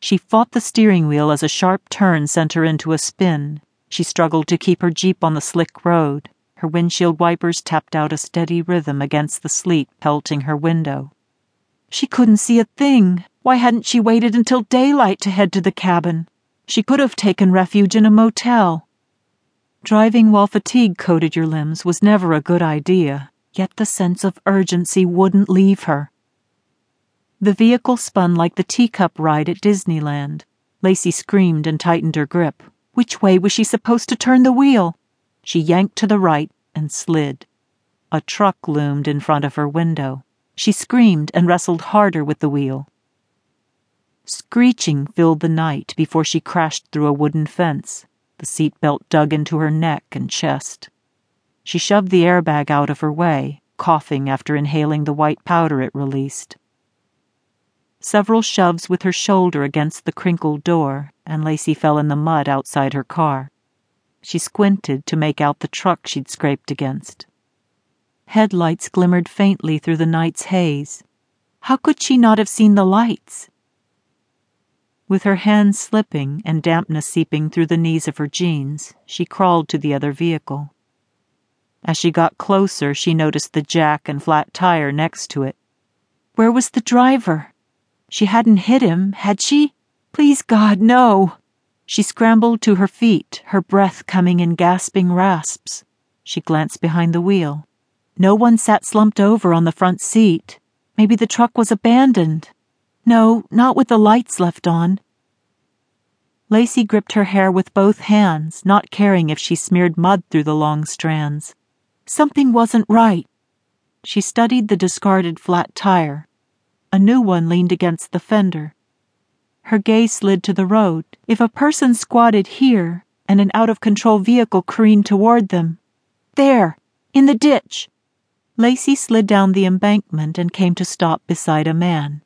She fought the steering wheel as a sharp turn sent her into a spin. She struggled to keep her Jeep on the slick road. Her windshield wipers tapped out a steady rhythm against the sleet pelting her window. She couldn't see a thing. Why hadn't she waited until daylight to head to the cabin? She could have taken refuge in a motel. Driving while fatigue coated your limbs was never a good idea, yet the sense of urgency wouldn't leave her. The vehicle spun like the teacup ride at Disneyland. Lacey screamed and tightened her grip. Which way was she supposed to turn the wheel? She yanked to the right and slid. A truck loomed in front of her window. She screamed and wrestled harder with the wheel. Screeching filled the night before she crashed through a wooden fence. The seatbelt dug into her neck and chest. She shoved the airbag out of her way, coughing after inhaling the white powder it released. Several shoves with her shoulder against the crinkled door, and Lacey fell in the mud outside her car. She squinted to make out the truck she'd scraped against. Headlights glimmered faintly through the night's haze. How could she not have seen the lights? With her hands slipping and dampness seeping through the knees of her jeans, she crawled to the other vehicle. As she got closer, she noticed the jack and flat tire next to it. Where was the driver? She hadn't hit him, had she? Please, God, no. She scrambled to her feet, her breath coming in gasping rasps. She glanced behind the wheel. No one sat slumped over on the front seat. Maybe the truck was abandoned. No, not with the lights left on. Lacey gripped her hair with both hands, not caring if she smeared mud through the long strands. Something wasn't right. She studied the discarded flat tire. A new one leaned against the fender. Her gaze slid to the road. If a person squatted here and an out of control vehicle careened toward them. There, in the ditch. Lacey slid down the embankment and came to stop beside a man.